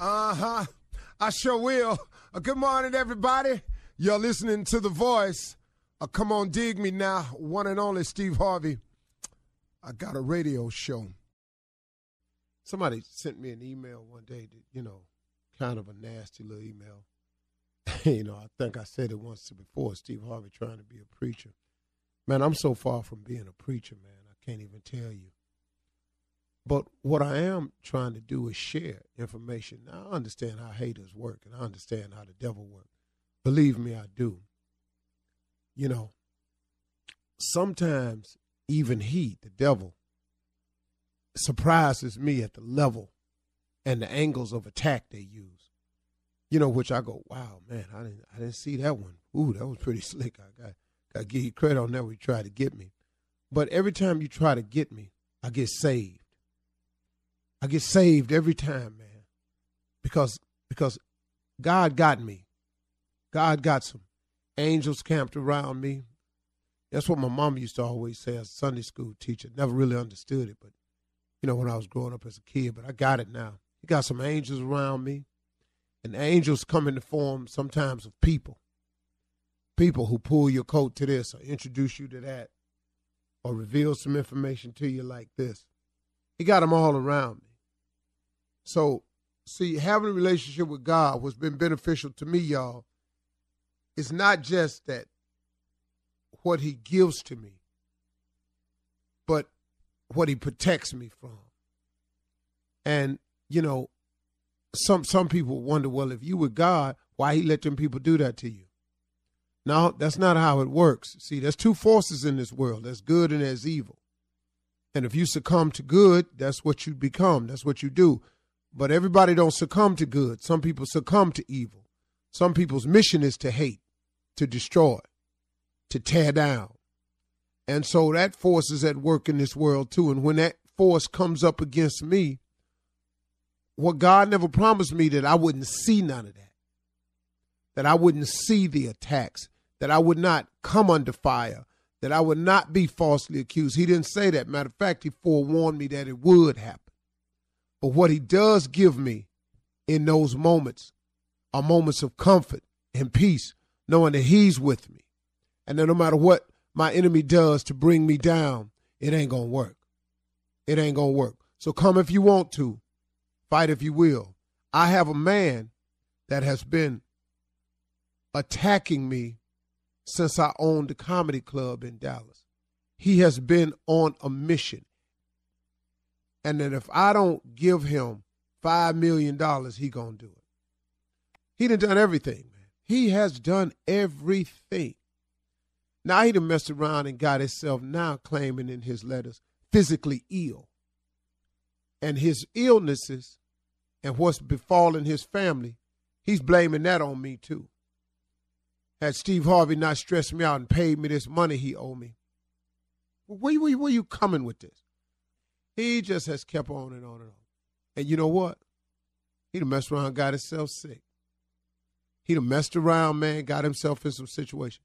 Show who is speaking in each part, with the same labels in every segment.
Speaker 1: Uh huh. I sure will. Uh, good morning, everybody. You're listening to The Voice. Uh, come on, dig me now. One and only Steve Harvey. I got a radio show. Somebody sent me an email one day that, you know, kind of a nasty little email. you know, I think I said it once before Steve Harvey trying to be a preacher. Man, I'm so far from being a preacher, man. I can't even tell you. But what I am trying to do is share information. Now, I understand how haters work and I understand how the devil works. Believe me, I do. You know, sometimes even he, the devil, surprises me at the level and the angles of attack they use. You know, which I go, wow, man, I didn't, I didn't see that one. Ooh, that was pretty slick. I got, got to give you credit on that. We try to get me, but every time you try to get me, I get saved. I get saved every time, man, because because God got me. God got some angels camped around me. That's what my mom used to always say as a Sunday school teacher. Never really understood it, but you know, when I was growing up as a kid, but I got it now. He got some angels around me. And angels come in the form sometimes of people. People who pull your coat to this or introduce you to that or reveal some information to you like this. He got them all around me. So, see, having a relationship with God, what's been beneficial to me, y'all, is not just that what He gives to me, but what He protects me from. And, you know, some some people wonder, well, if you were God, why He let them people do that to you? No, that's not how it works. See, there's two forces in this world. There's good and there's evil. And if you succumb to good, that's what you become. That's what you do. But everybody don't succumb to good. Some people succumb to evil. Some people's mission is to hate, to destroy, to tear down. And so that force is at work in this world too. And when that force comes up against me, what God never promised me that I wouldn't see none of that. That I wouldn't see the attacks, that I would not come under fire, that I would not be falsely accused. He didn't say that. Matter of fact, he forewarned me that it would happen. But what he does give me in those moments are moments of comfort and peace, knowing that he's with me. And that no matter what my enemy does to bring me down, it ain't going to work. It ain't going to work. So come if you want to, fight if you will. I have a man that has been attacking me since I owned the comedy club in Dallas. He has been on a mission and that if I don't give him five million dollars, he gonna do it. He done done everything, man. He has done everything. Now he done messed around and got himself now claiming in his letters physically ill. And his illnesses and what's befallen his family, he's blaming that on me too. Had Steve Harvey not stressed me out and paid me this money he owed me, where, where, where you coming with this? He just has kept on and on and on. And you know what? He done messed around, got himself sick. He done messed around, man, got himself in some situation.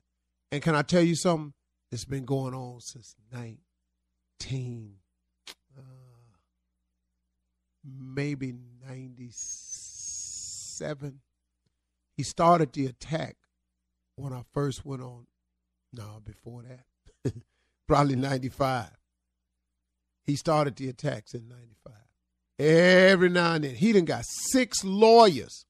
Speaker 1: And can I tell you something? It's been going on since 19, uh, maybe 97. He started the attack when I first went on. No, before that. Probably 95. He started the attacks in 95. Every now and then. He done got six lawyers.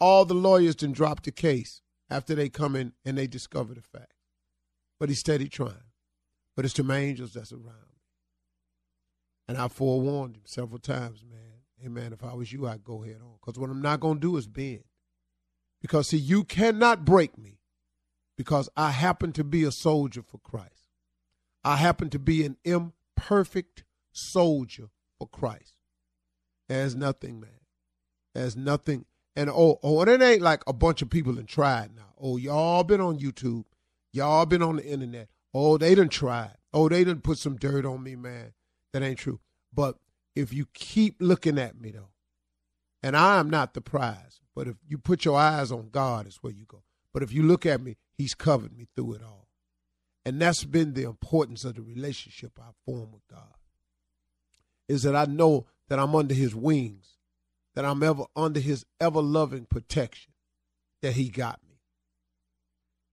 Speaker 1: All the lawyers done dropped the case after they come in and they discover the fact. But he steady trying. But it's the angels that's around. And I forewarned him several times, man. Hey, man, if I was you, I'd go head on. Because what I'm not going to do is bend. Because, see, you cannot break me because I happen to be a soldier for Christ. I happen to be an imperfect soldier for Christ. There's nothing, man. There's nothing. And oh, oh, and it ain't like a bunch of people have tried now. Oh, y'all been on YouTube. Y'all been on the internet. Oh, they done tried. Oh, they done put some dirt on me, man. That ain't true. But if you keep looking at me though, and I am not the prize, but if you put your eyes on God, is where you go. But if you look at me, He's covered me through it all. And that's been the importance of the relationship I form with God is that I know that I'm under his wings. that I'm ever under his ever loving protection that he got me.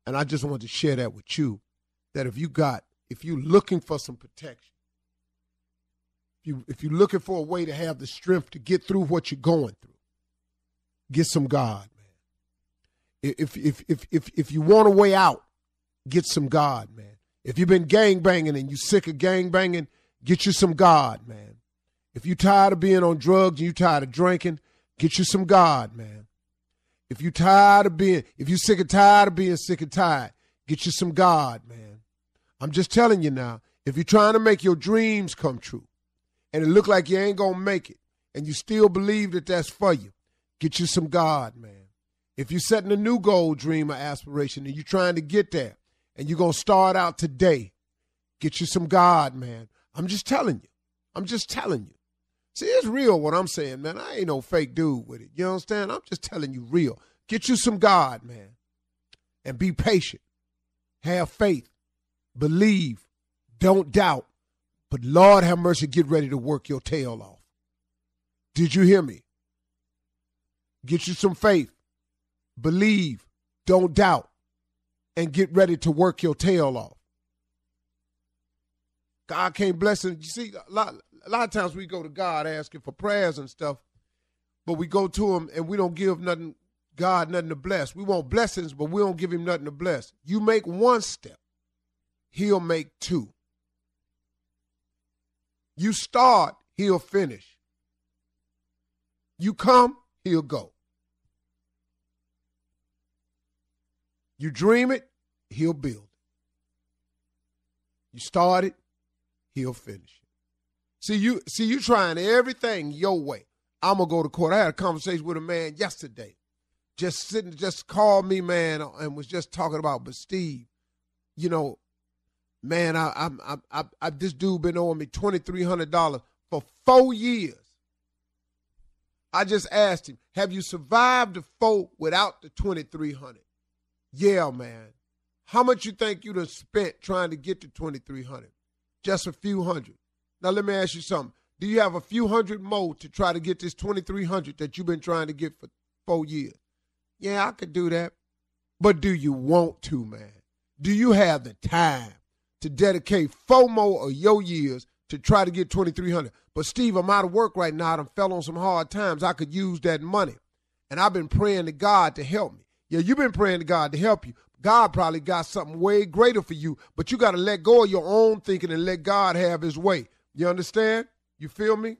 Speaker 1: And I just wanted to share that with you that if you got, if you're looking for some protection, if, you, if you're looking for a way to have the strength to get through what you're going through, get some God, man. If, if, if, if, if you want a way out, get some God, man. If you've been gang banging and you're sick of gang banging, get you some God, man. If you tired of being on drugs and you tired of drinking, get you some God, man. If you tired of being, if you sick and tired of being sick and tired, get you some God, man. I'm just telling you now, if you're trying to make your dreams come true and it look like you ain't gonna make it and you still believe that that's for you, get you some God, man. If you're setting a new goal, dream, or aspiration and you're trying to get there and you're gonna start out today, get you some God, man. I'm just telling you. I'm just telling you. See, it's real what I'm saying, man. I ain't no fake dude with it. You understand? I'm just telling you real. Get you some God, man. And be patient. Have faith. Believe. Don't doubt. But Lord have mercy, get ready to work your tail off. Did you hear me? Get you some faith. Believe. Don't doubt. And get ready to work your tail off. God can't bless him. You see, a lot, a lot of times we go to God asking for prayers and stuff, but we go to him and we don't give nothing, God nothing to bless. We want blessings, but we don't give him nothing to bless. You make one step, he'll make two. You start, he'll finish. You come, he'll go. You dream it, he'll build. You start it, he'll finish. It. See you see you trying everything your way. I'm gonna go to court. I had a conversation with a man yesterday. Just sitting just called me, man, and was just talking about, but Steve, you know, man, I I'm I, I, I this dude been owing me twenty three hundred dollars for four years. I just asked him, have you survived the four without the twenty three hundred? Yeah, man. How much you think you'd have spent trying to get to twenty three hundred? Just a few hundred. Now let me ask you something. Do you have a few hundred more to try to get this 2300 that you've been trying to get for 4 years? Yeah, I could do that. But do you want to, man? Do you have the time to dedicate four more of your years to try to get 2300 But Steve, I'm out of work right now. I fell on some hard times. I could use that money. And I've been praying to God to help me. Yeah, you've been praying to God to help you. God probably got something way greater for you, but you got to let go of your own thinking and let God have his way. You understand? You feel me?